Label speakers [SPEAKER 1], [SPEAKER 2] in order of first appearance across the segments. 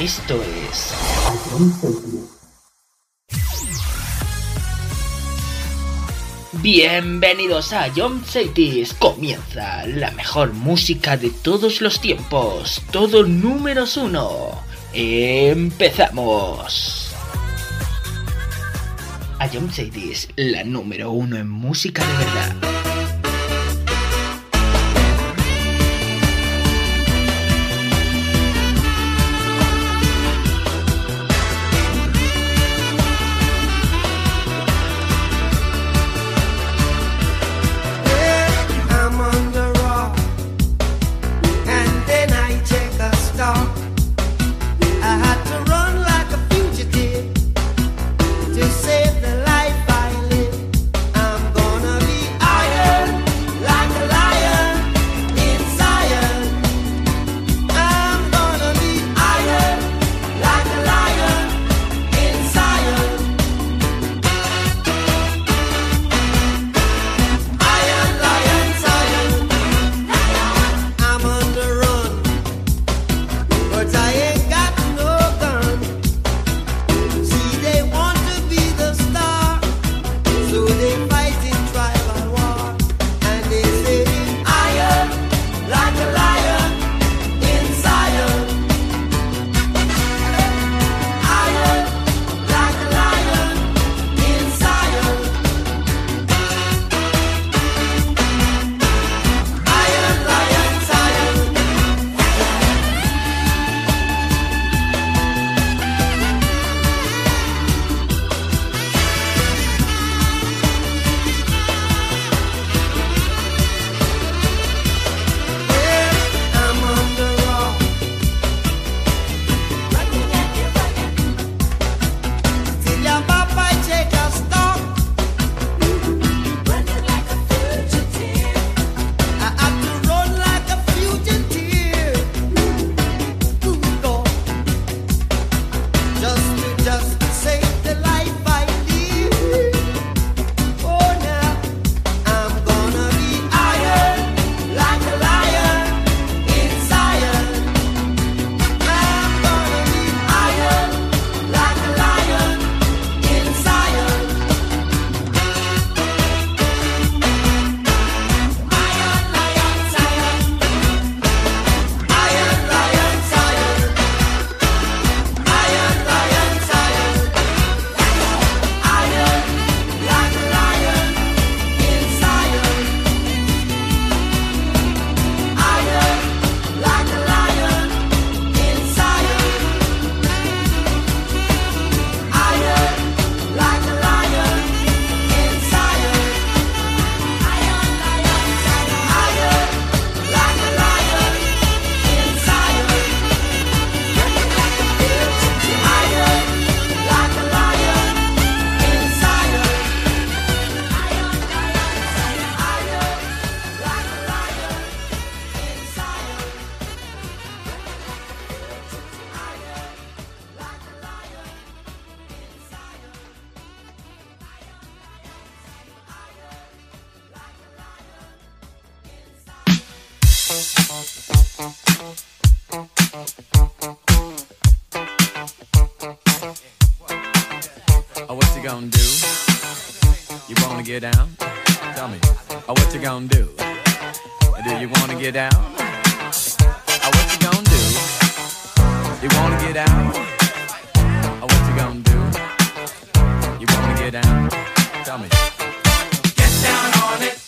[SPEAKER 1] Esto es Bienvenidos a John Cities. Comienza la mejor música de todos los tiempos. Todo números uno. Empezamos. A John Cities, la número uno en música de verdad.
[SPEAKER 2] get down? Tell me, oh, what you gonna do? Do you wanna get down? Oh, what you gonna do? You wanna get down? Oh, what you gonna do? You wanna get down? Tell me. Get down on it.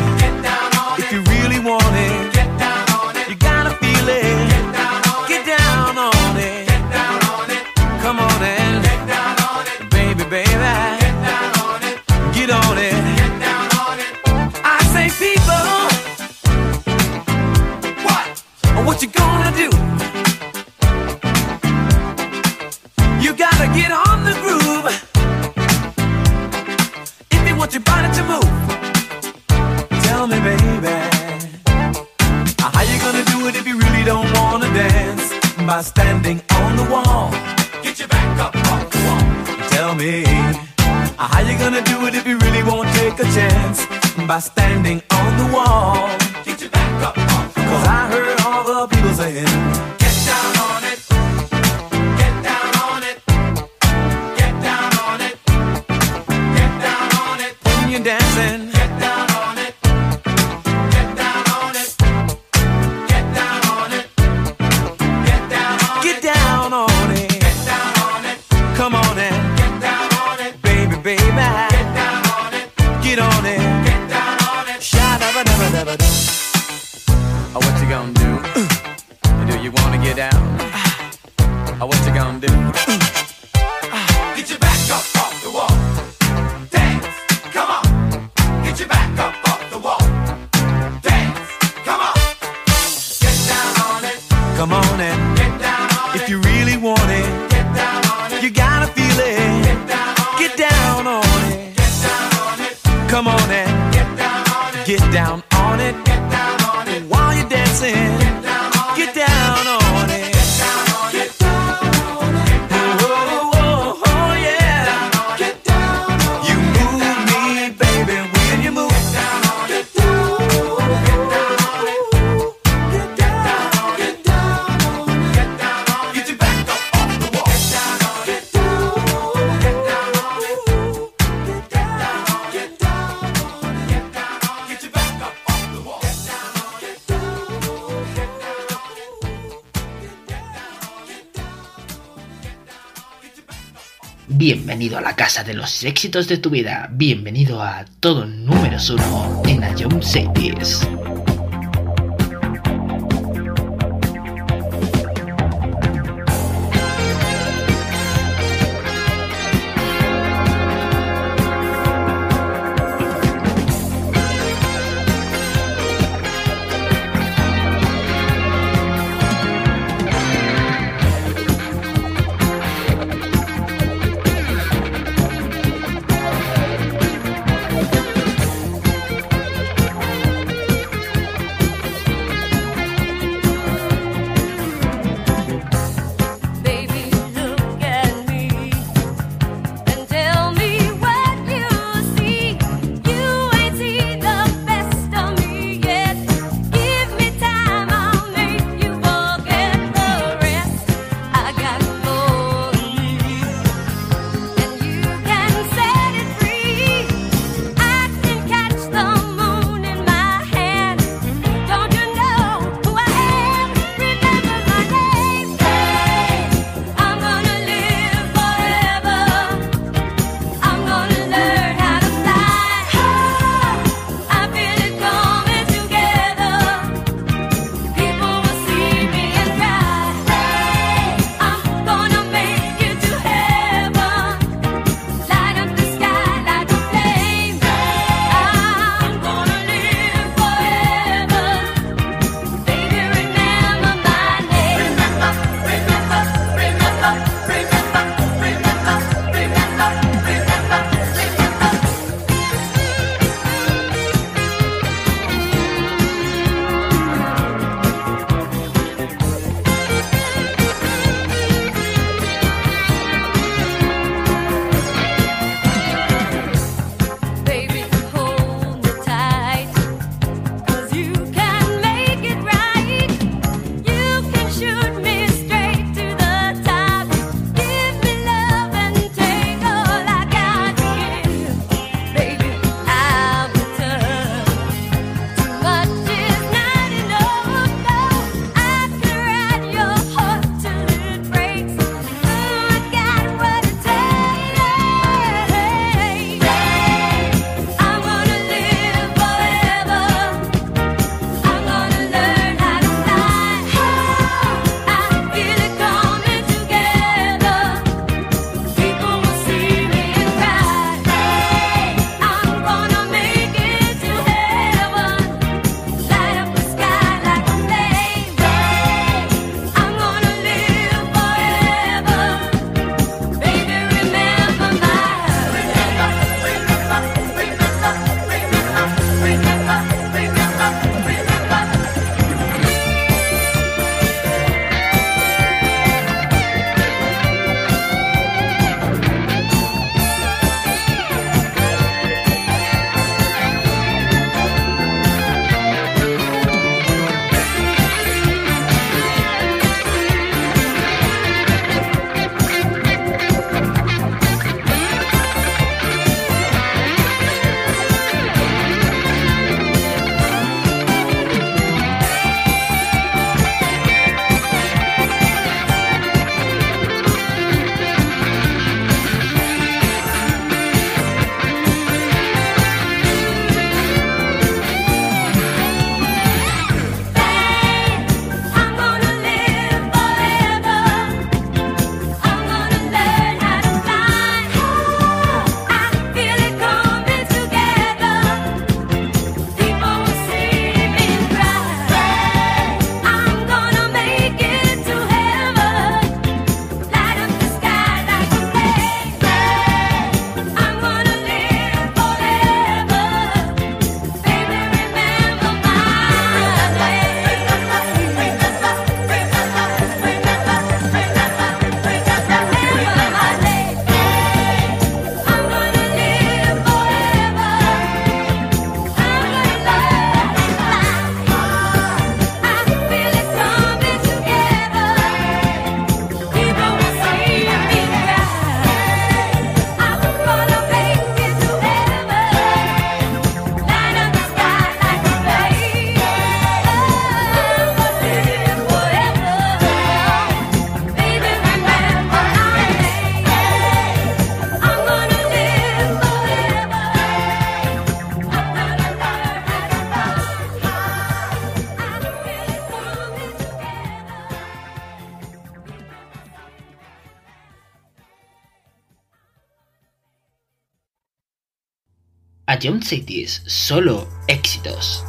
[SPEAKER 3] los éxitos de tu vida. Bienvenido a todo número uno en Ion Cities.
[SPEAKER 4] Jump Cities, solo éxitos.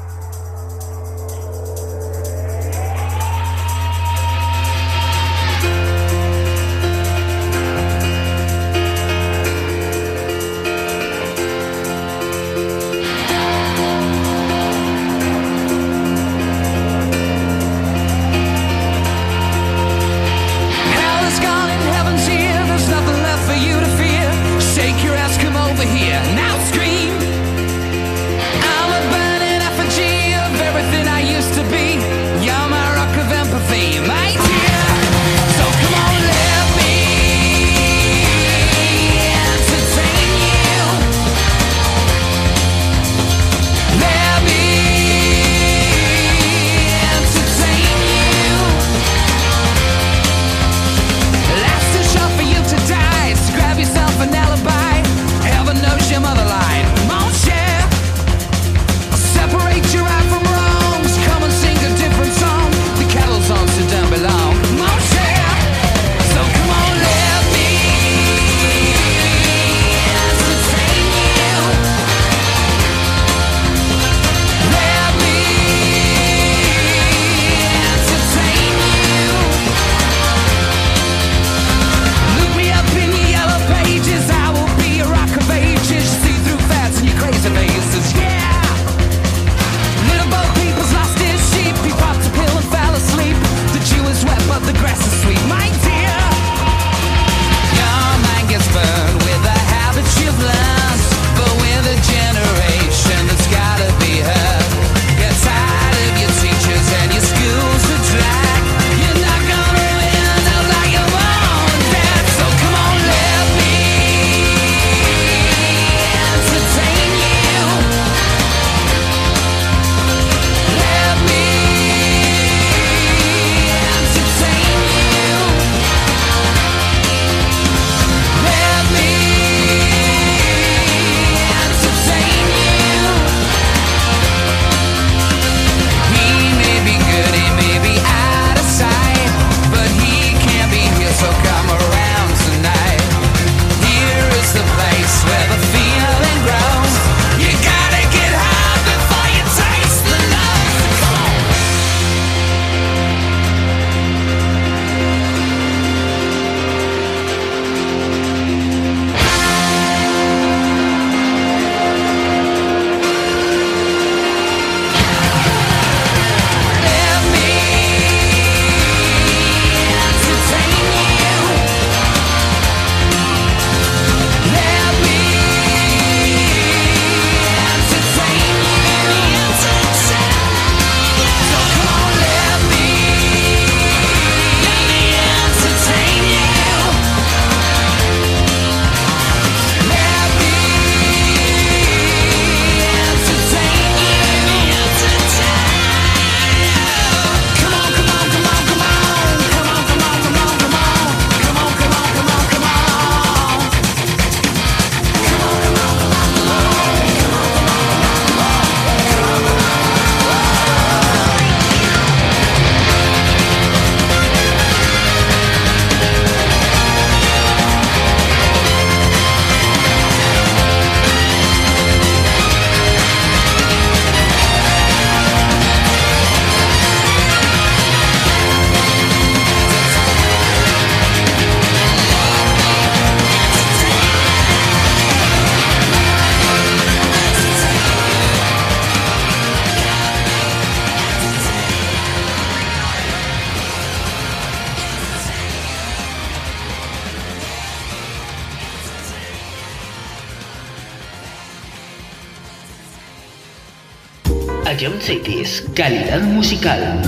[SPEAKER 4] Musical.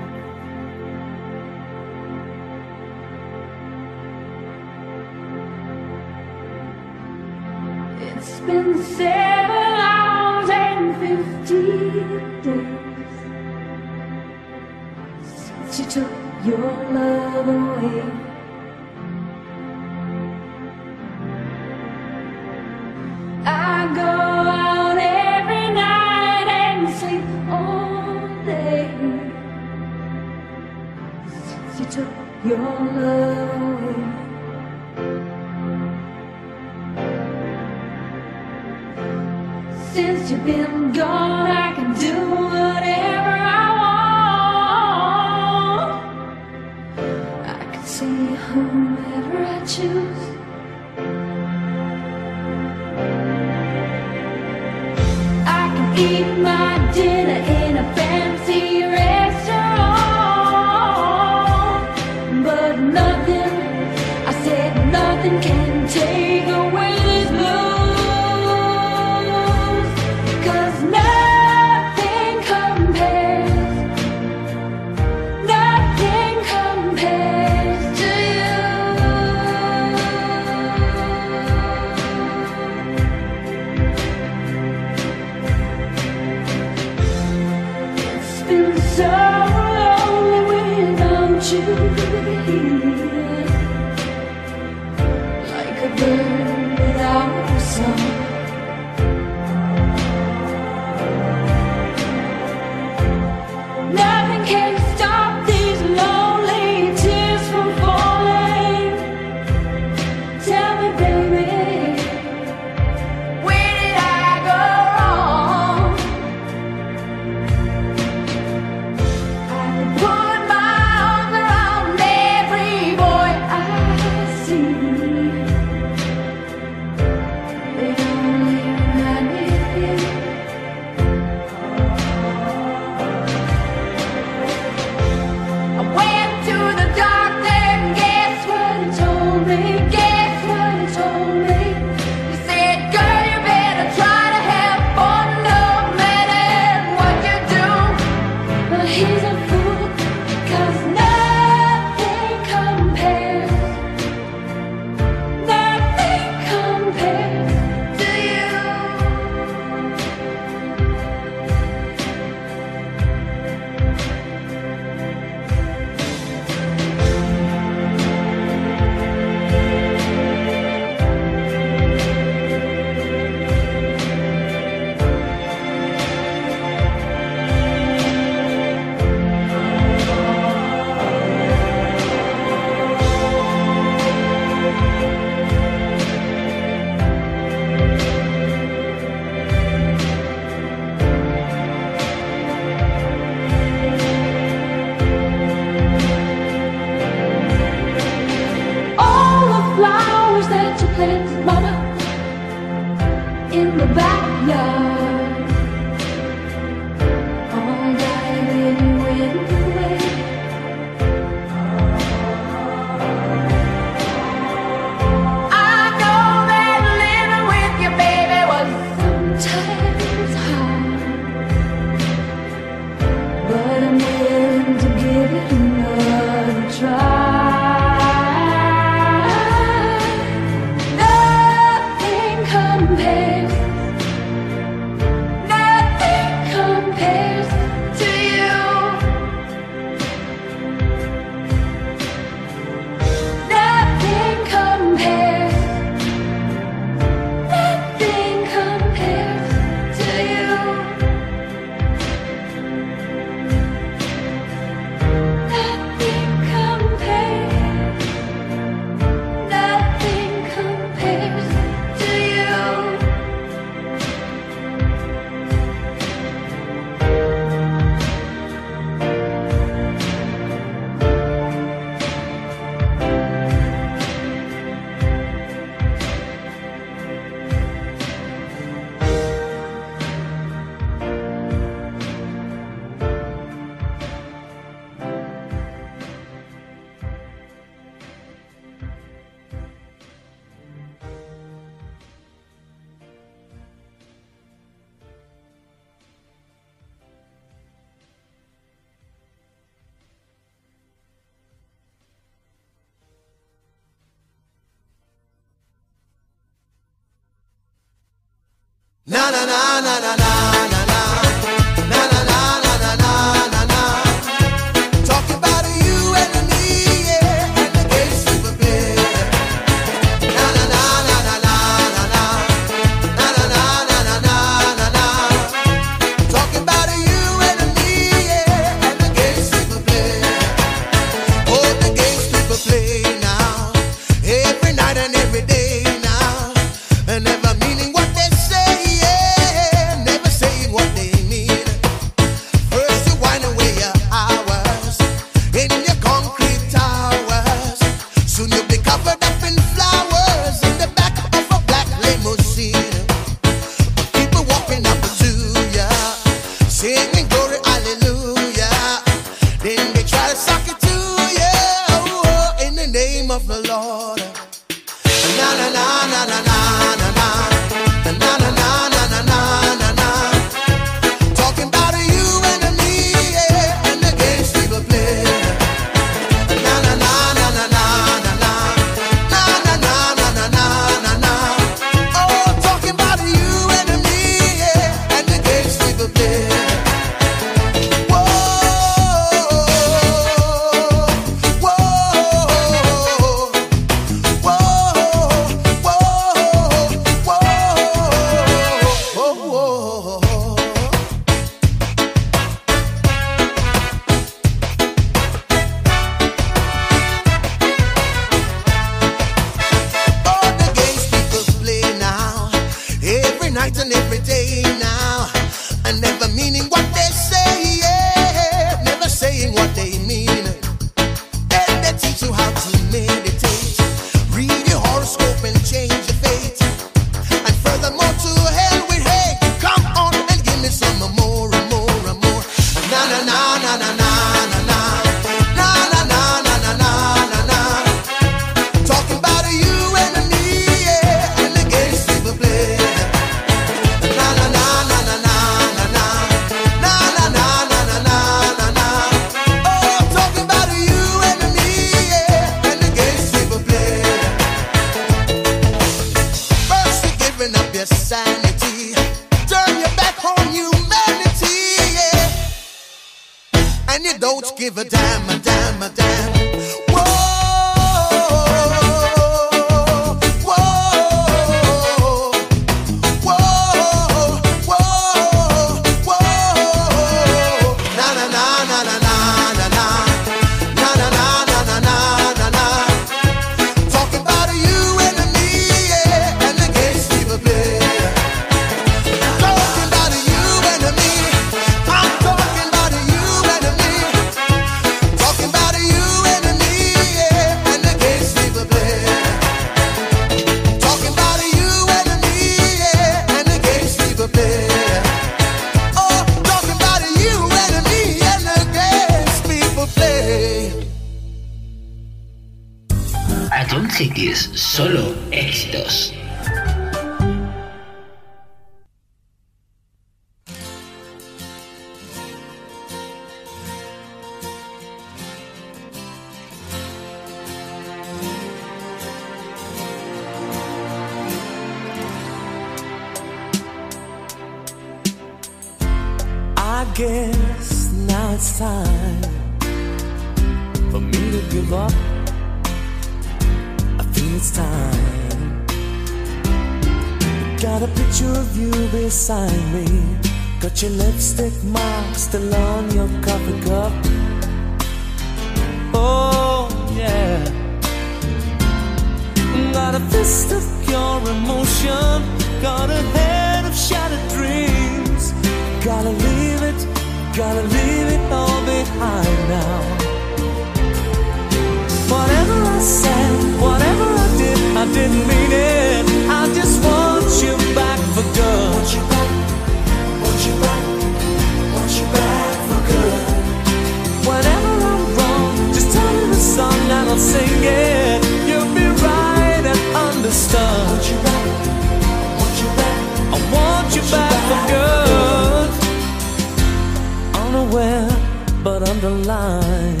[SPEAKER 3] the line.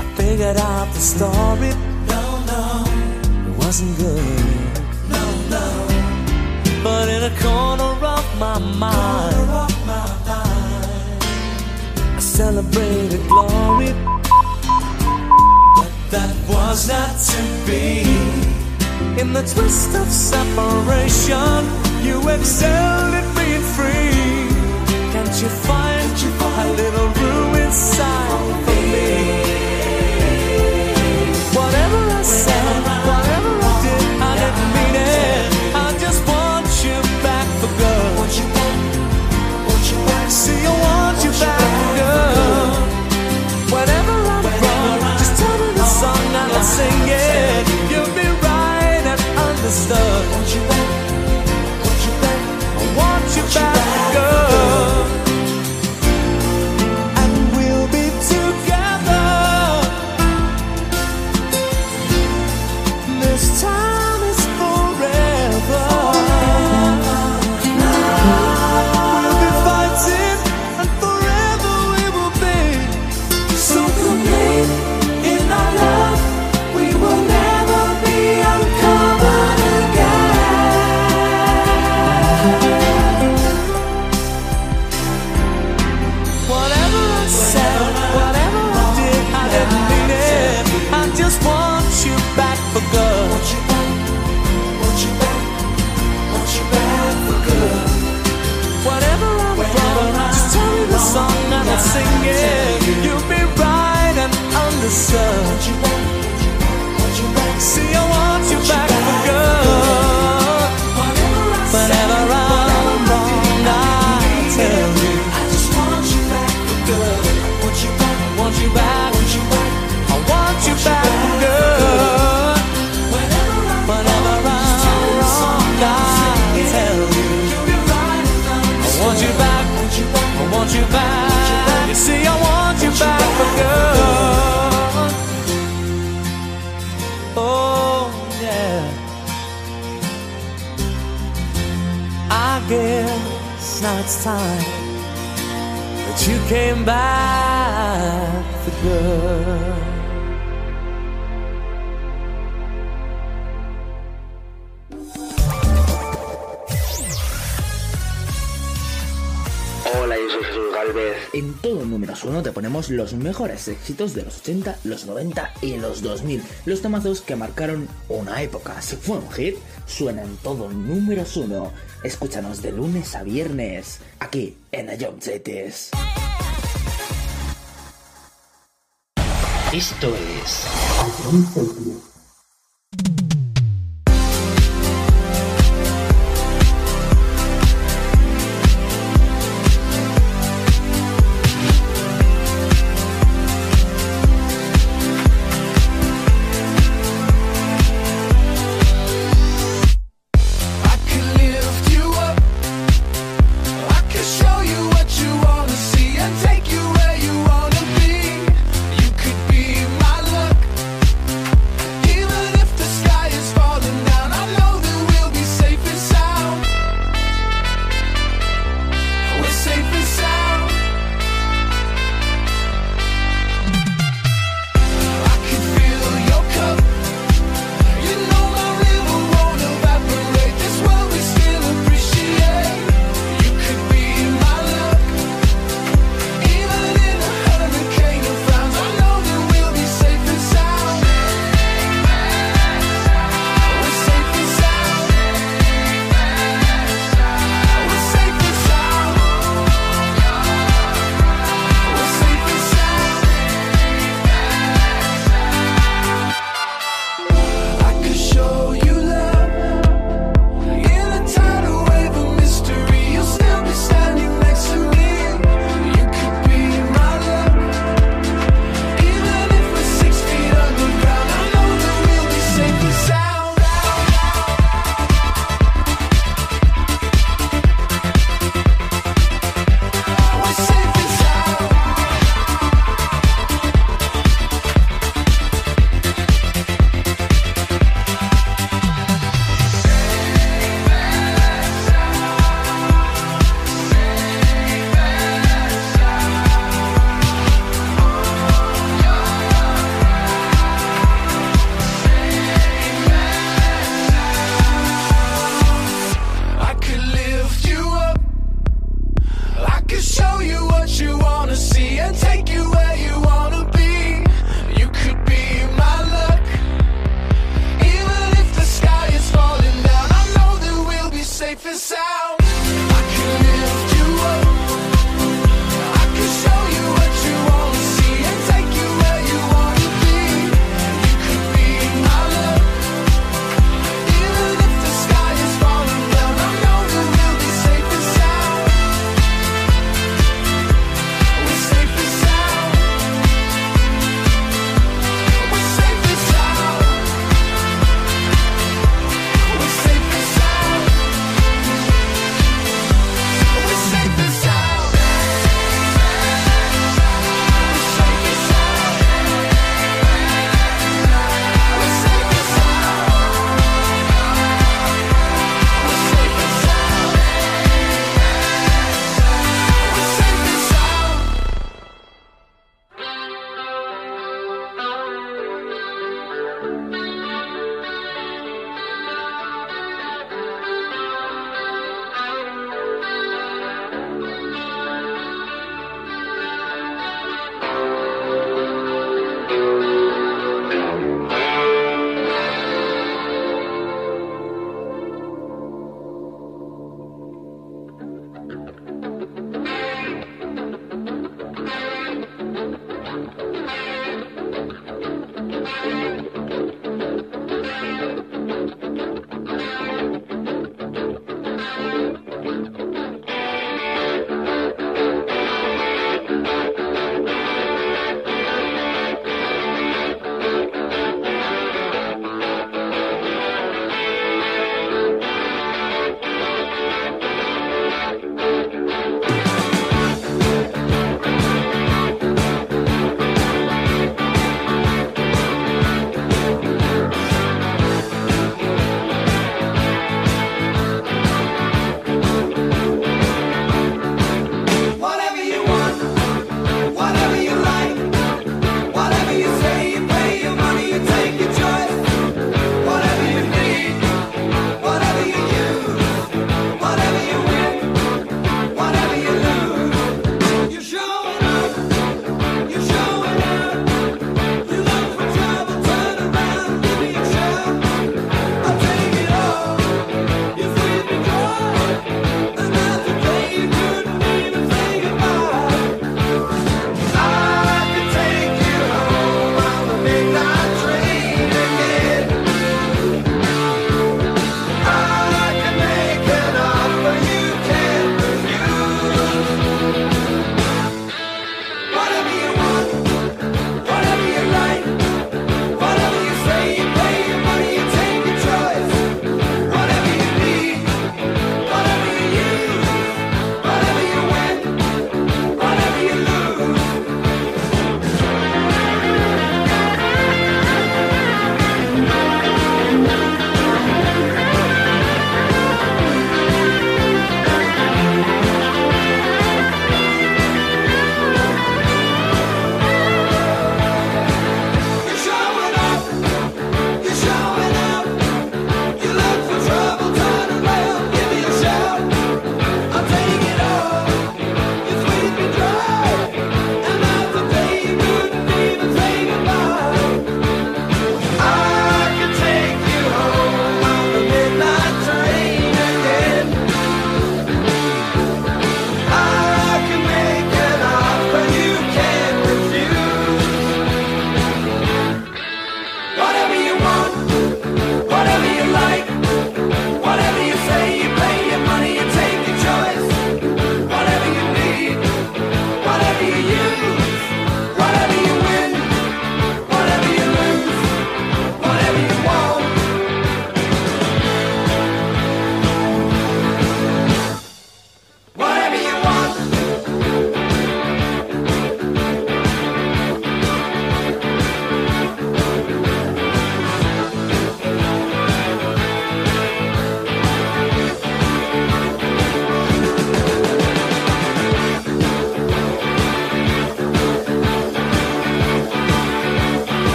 [SPEAKER 3] I figured out the story. No, no, it wasn't good. No, no. But in a corner of my mind, corner of my mind I celebrated glory. But that was not to be. In the twist of separation, you excelled at being free. Can't you find, Can't you find a little room? inside. sign that you came back.
[SPEAKER 5] Hola, yo soy Jesús Galvez.
[SPEAKER 4] En todo número uno te ponemos los mejores éxitos de los 80, los 90 y los 2000. Los temazos que marcaron una época. Si fue un hit, suenan todos números uno. Escúchanos de lunes a viernes, aquí en Ayomchetes. Esto es...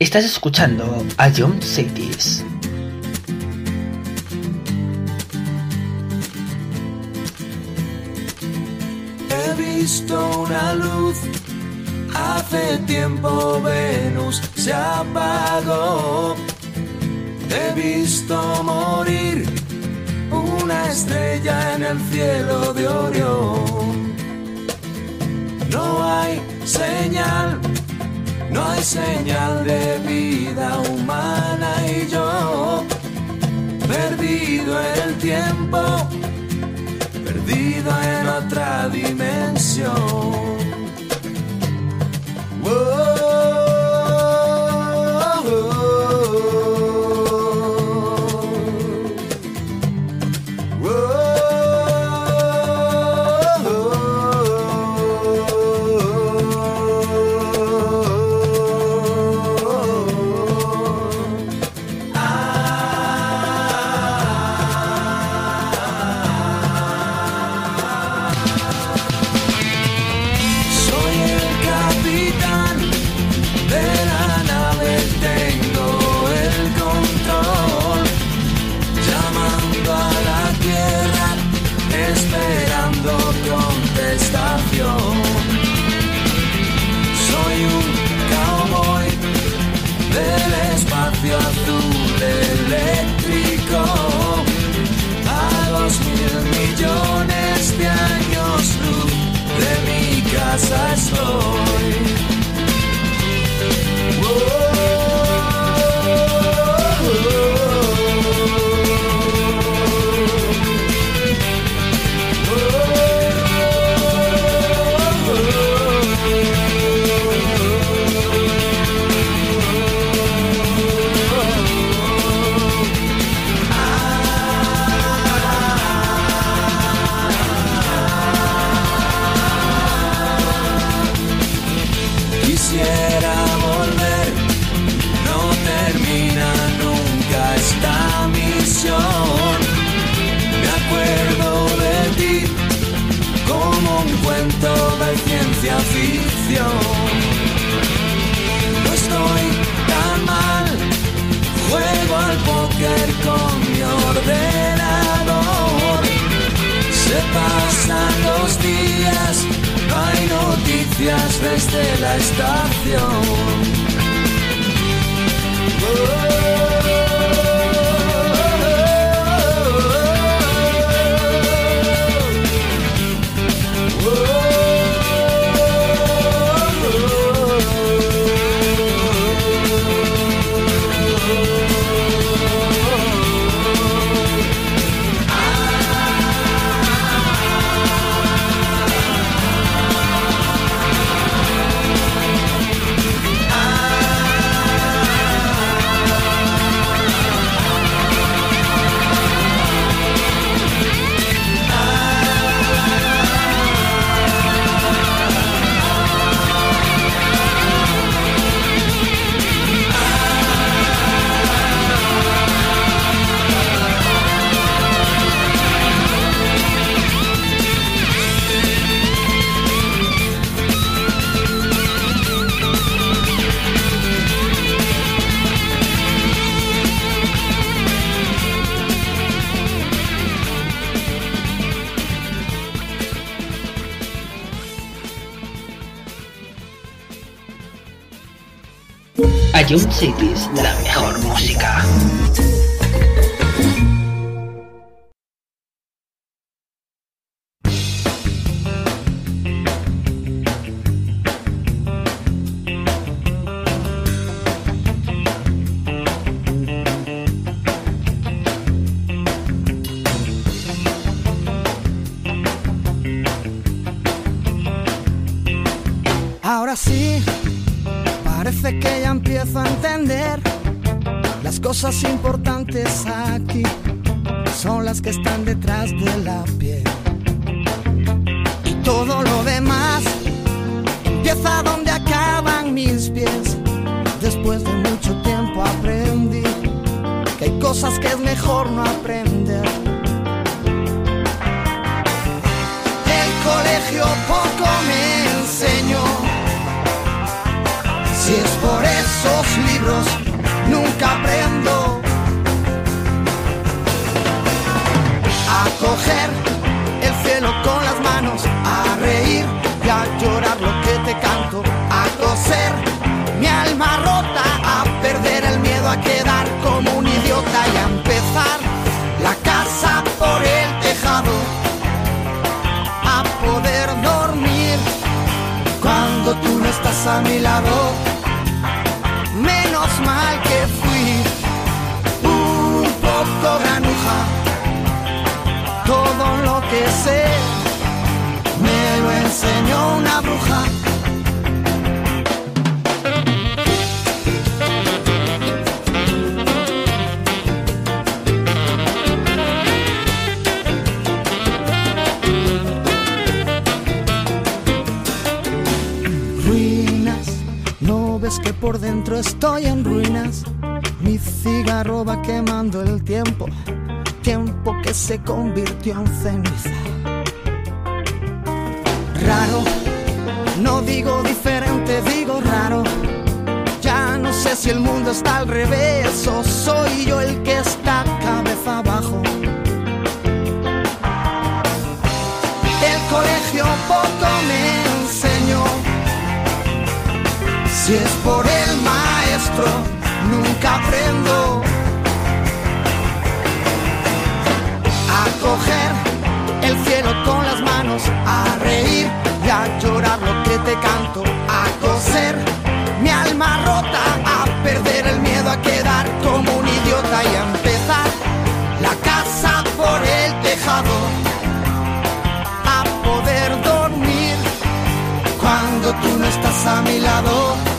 [SPEAKER 4] Estás escuchando a John Cities.
[SPEAKER 3] He visto una luz, hace tiempo Venus se apagó. He visto morir una estrella en el cielo de Orión. No hay señal no hay señal de vida humana y yo, perdido el tiempo, perdido en otra dimensión. desde la estación.
[SPEAKER 6] Young Cities, la mejor música. se convirtió en ceniza. te canto a coser mi alma rota, a perder el miedo a quedar como un idiota y a empezar la casa por el tejado, a poder dormir cuando tú no estás a mi lado.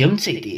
[SPEAKER 7] don't
[SPEAKER 8] say these.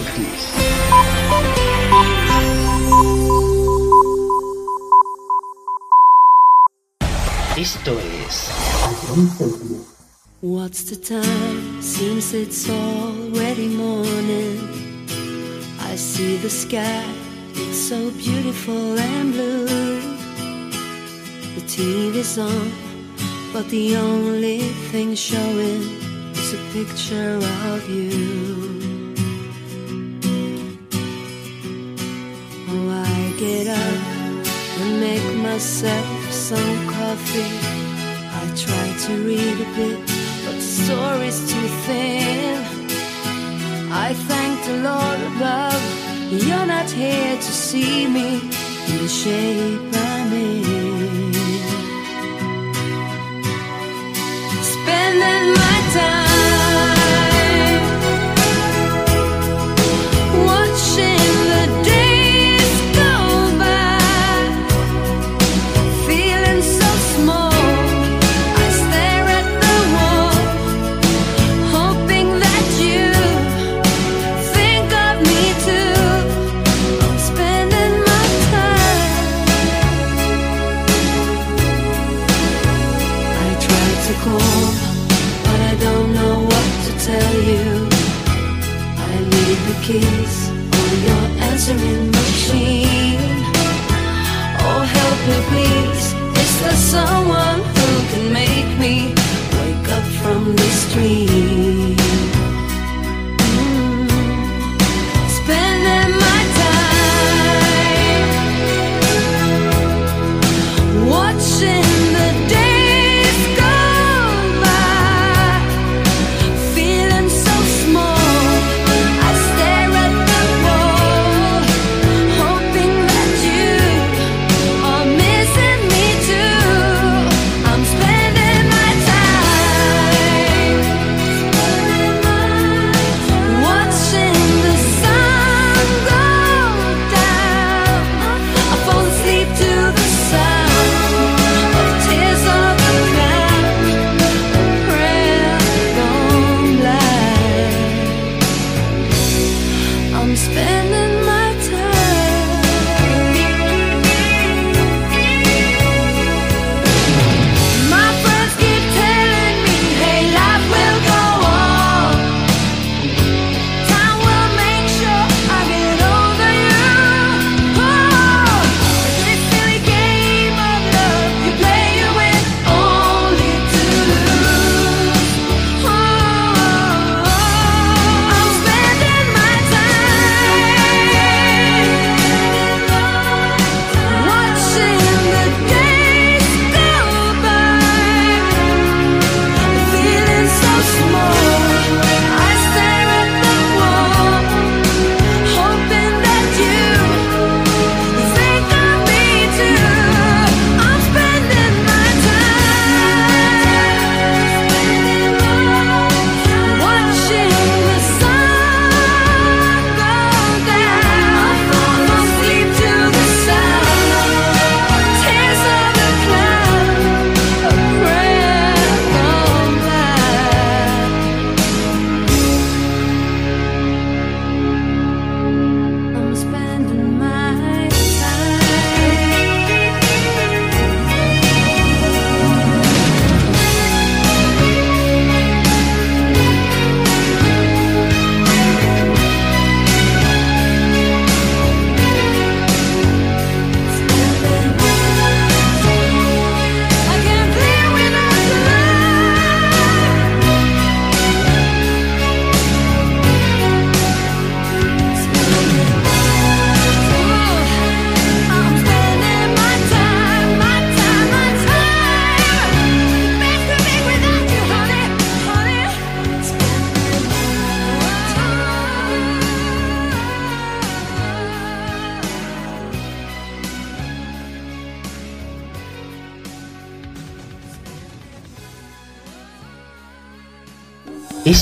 [SPEAKER 8] cities. Esto es.
[SPEAKER 9] What's the time? Seems it's already morning. I see the sky, it's so beautiful and blue. The TV's on, but the only thing showing is a picture of you. get up and make myself some coffee. I try to read a bit, but the story's too thin. I thank the Lord above, you're not here to see me in the shape I'm in. Spending answering machine. Oh, help me, please. Is there someone who can make me wake up from this dream?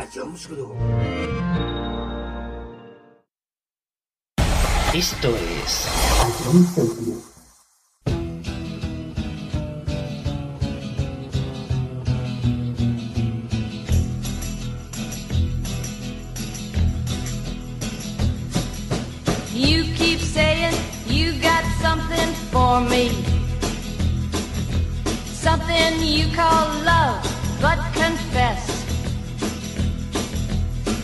[SPEAKER 7] A Jones
[SPEAKER 10] Esto es
[SPEAKER 11] You keep saying you got something for me. Something you call love, but confess.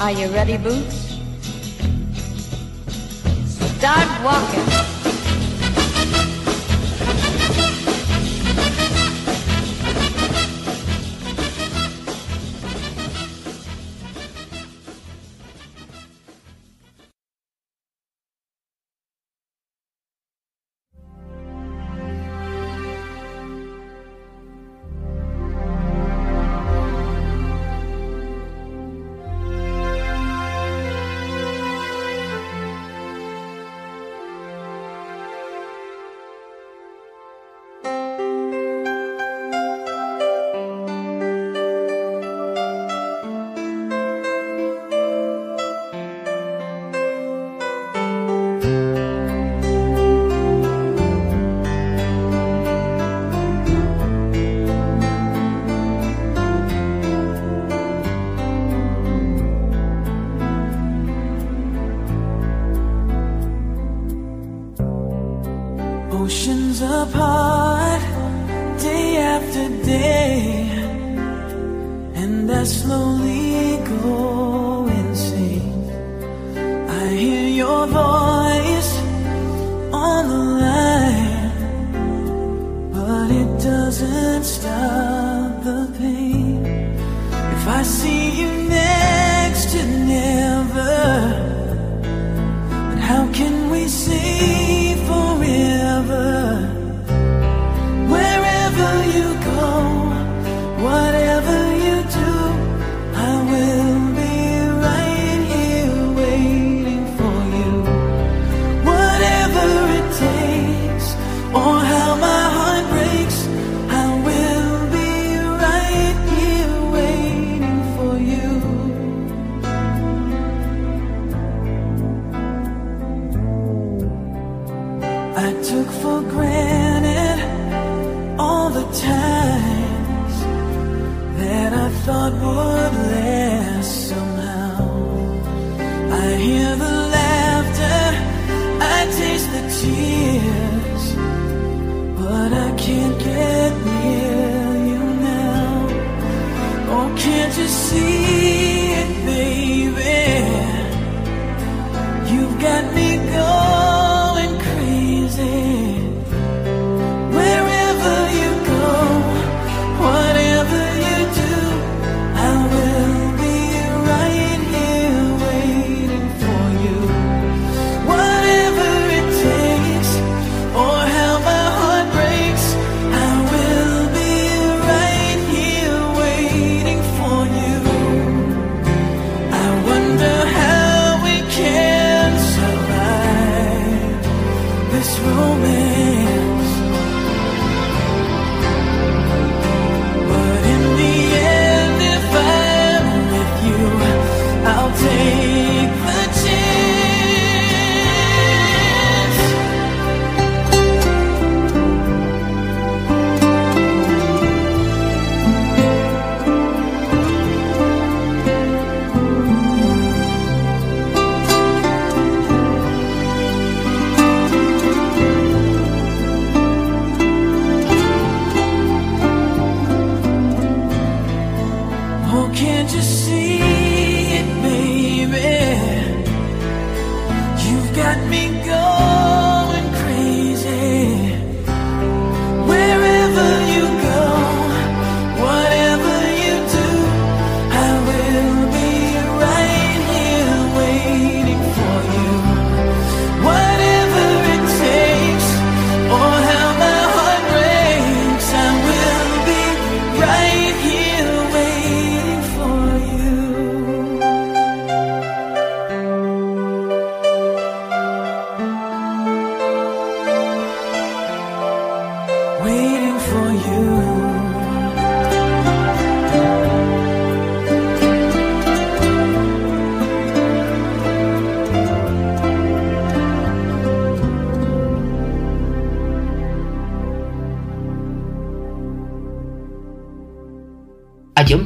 [SPEAKER 11] Are you ready, Boots? Start walking.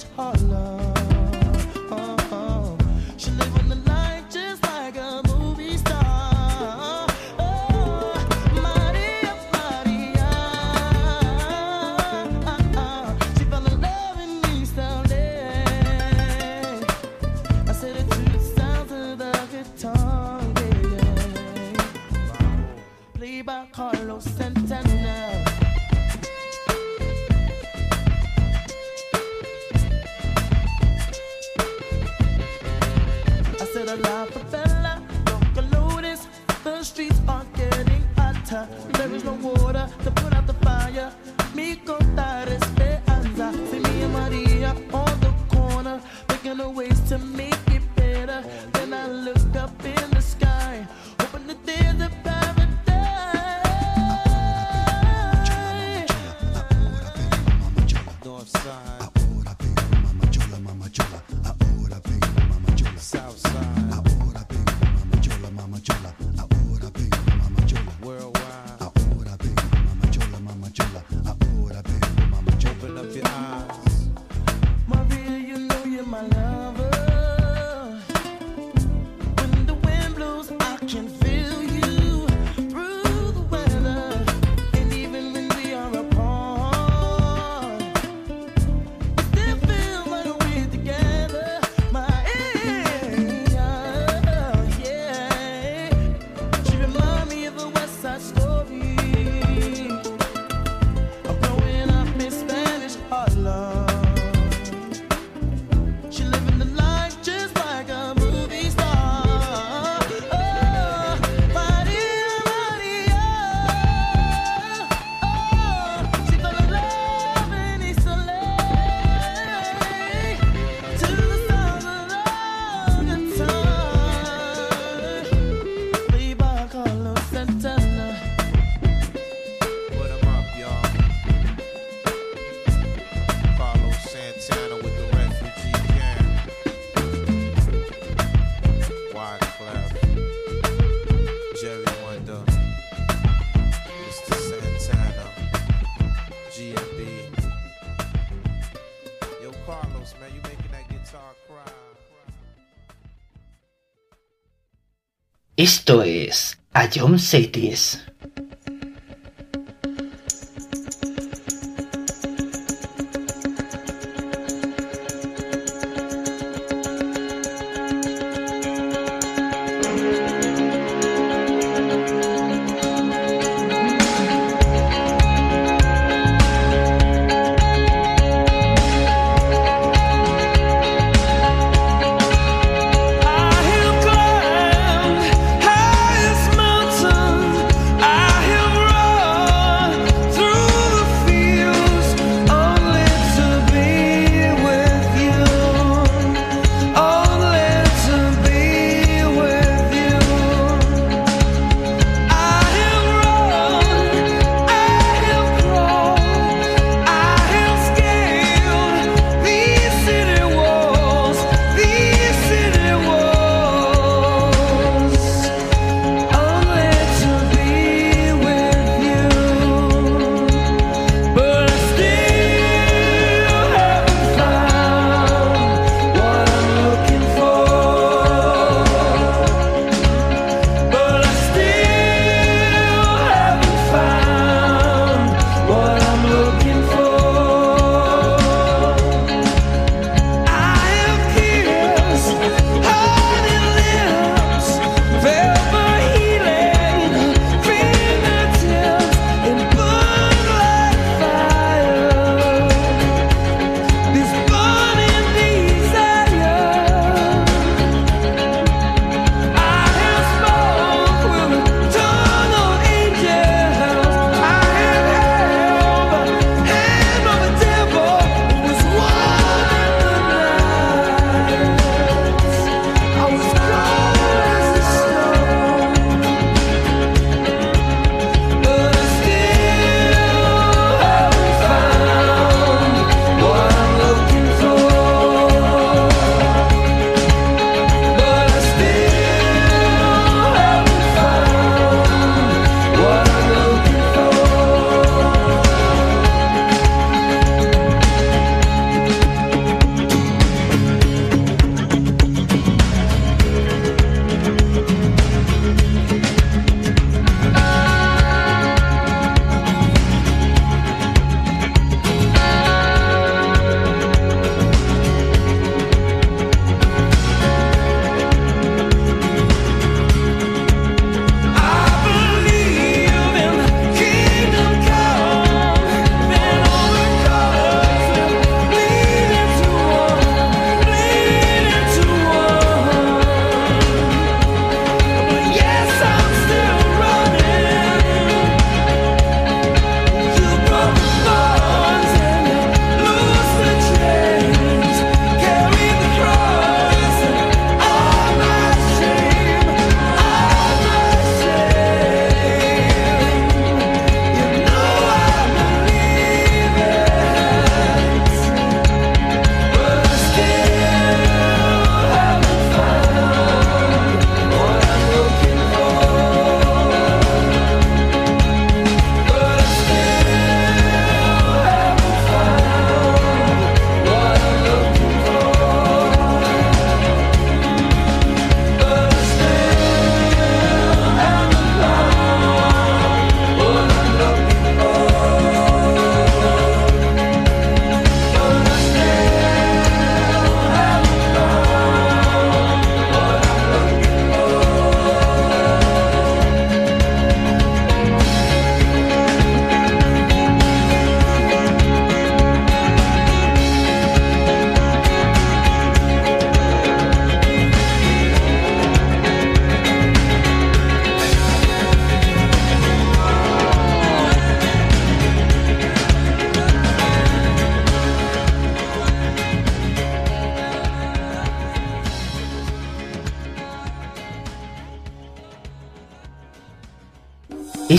[SPEAKER 12] is
[SPEAKER 13] hollow.
[SPEAKER 4] Esto es Ion Cities.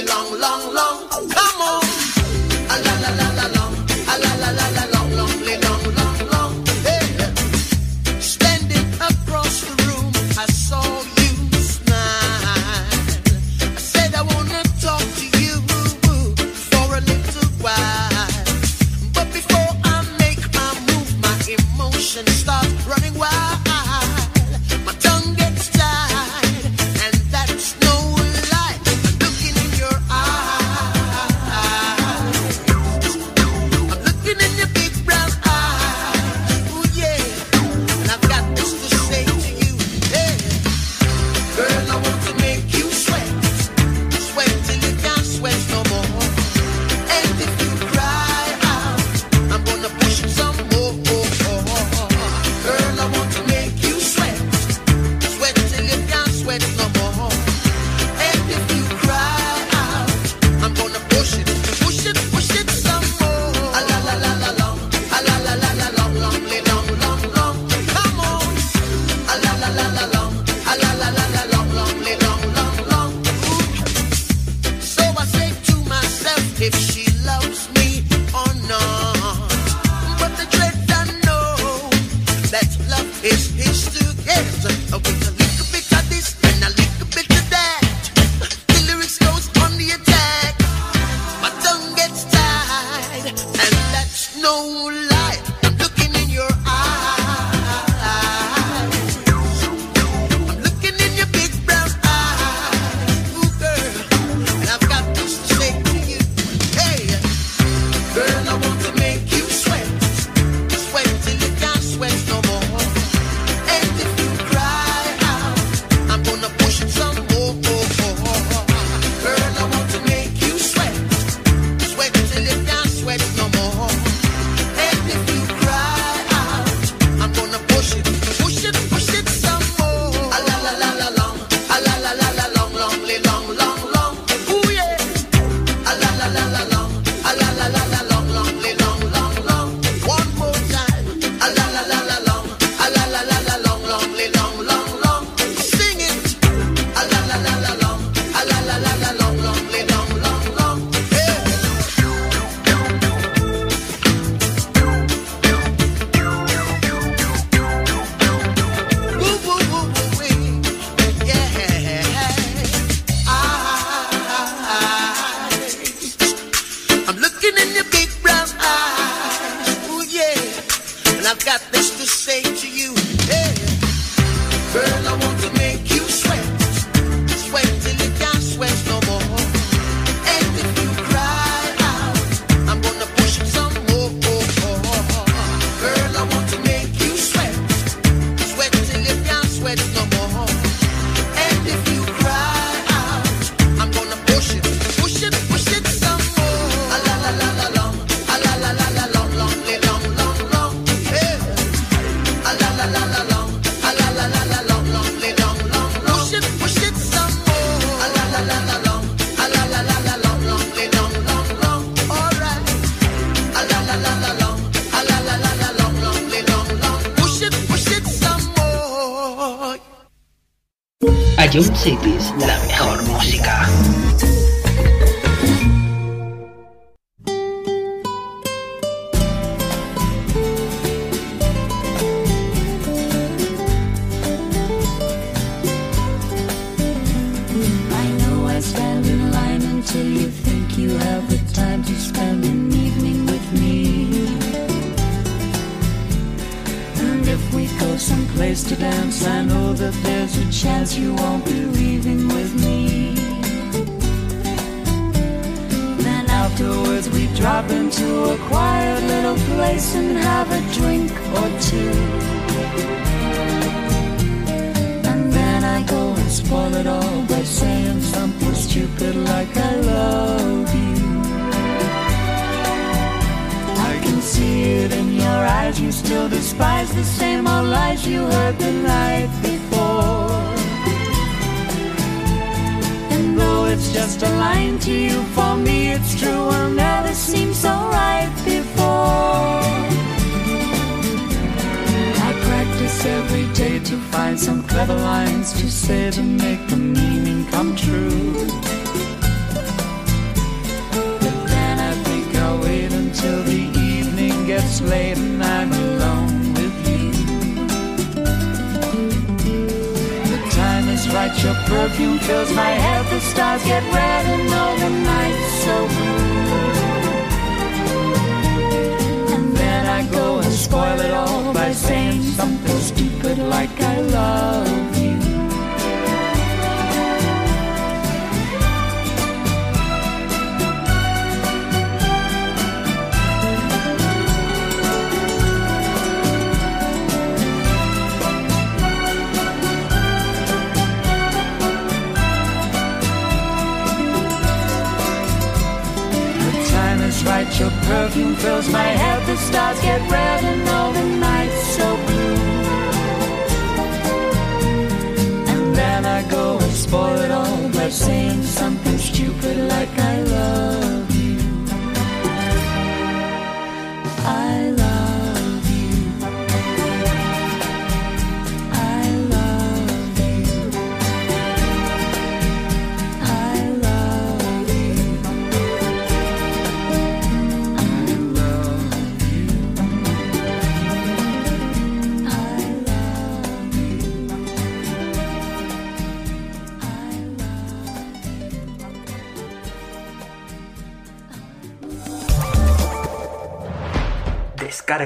[SPEAKER 14] Long, long, long, long,
[SPEAKER 9] Ion Cities, la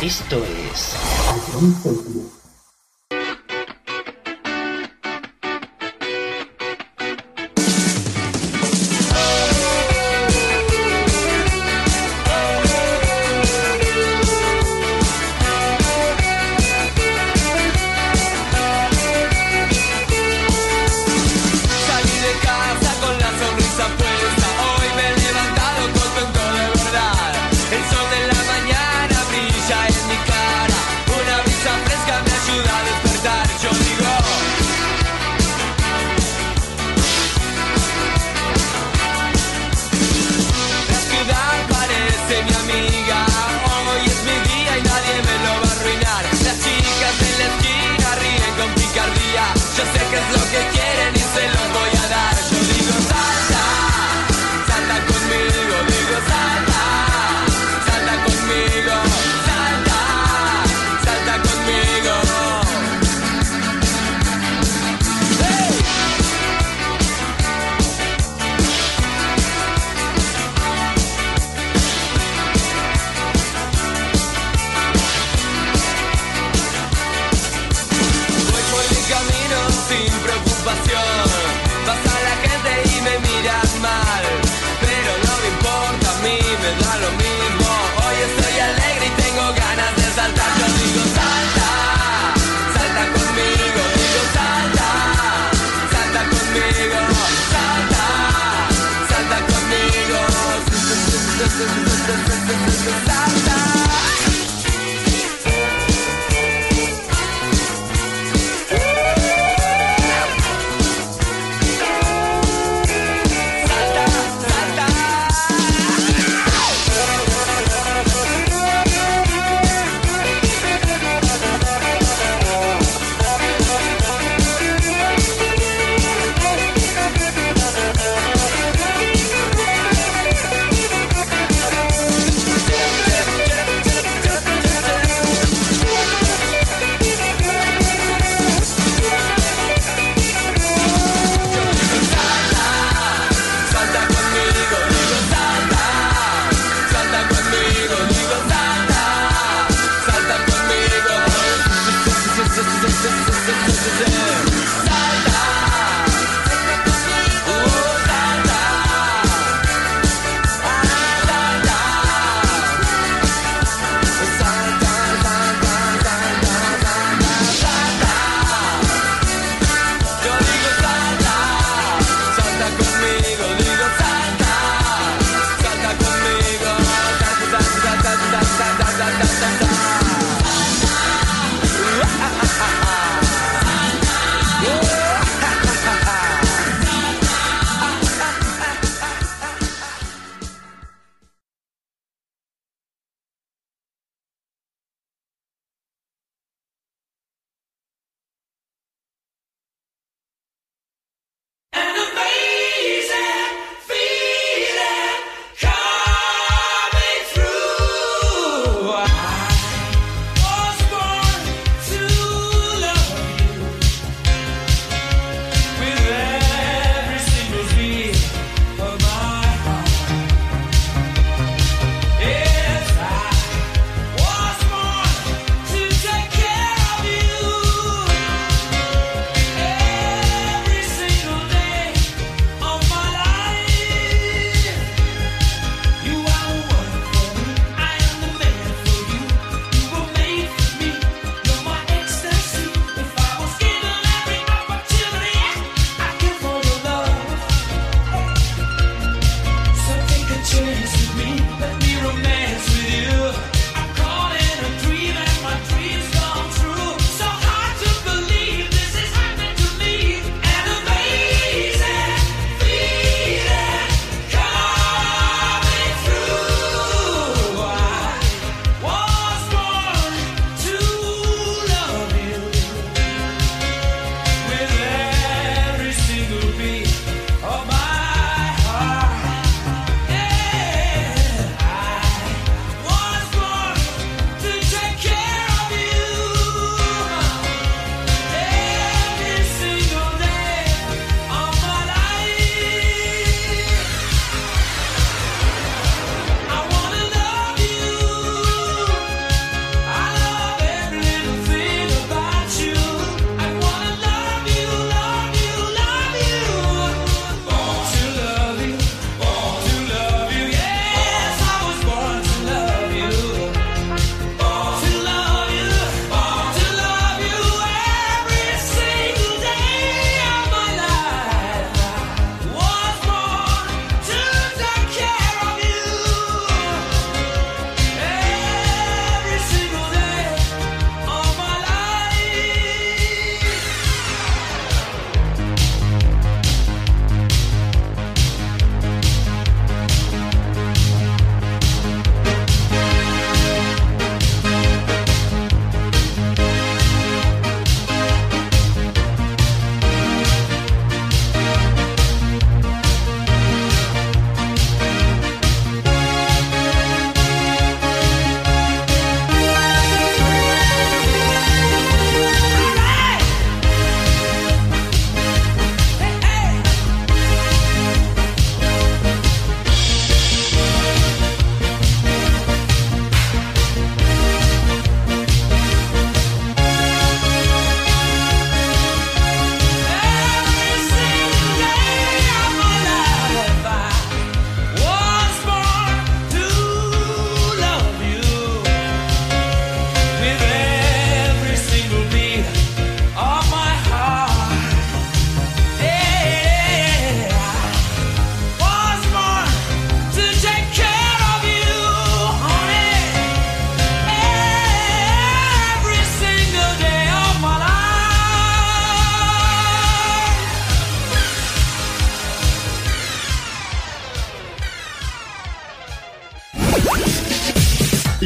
[SPEAKER 9] Esto es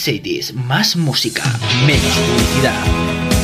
[SPEAKER 3] Cities, más música, menos publicidad.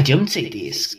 [SPEAKER 7] A John Cities.
[SPEAKER 9] Entre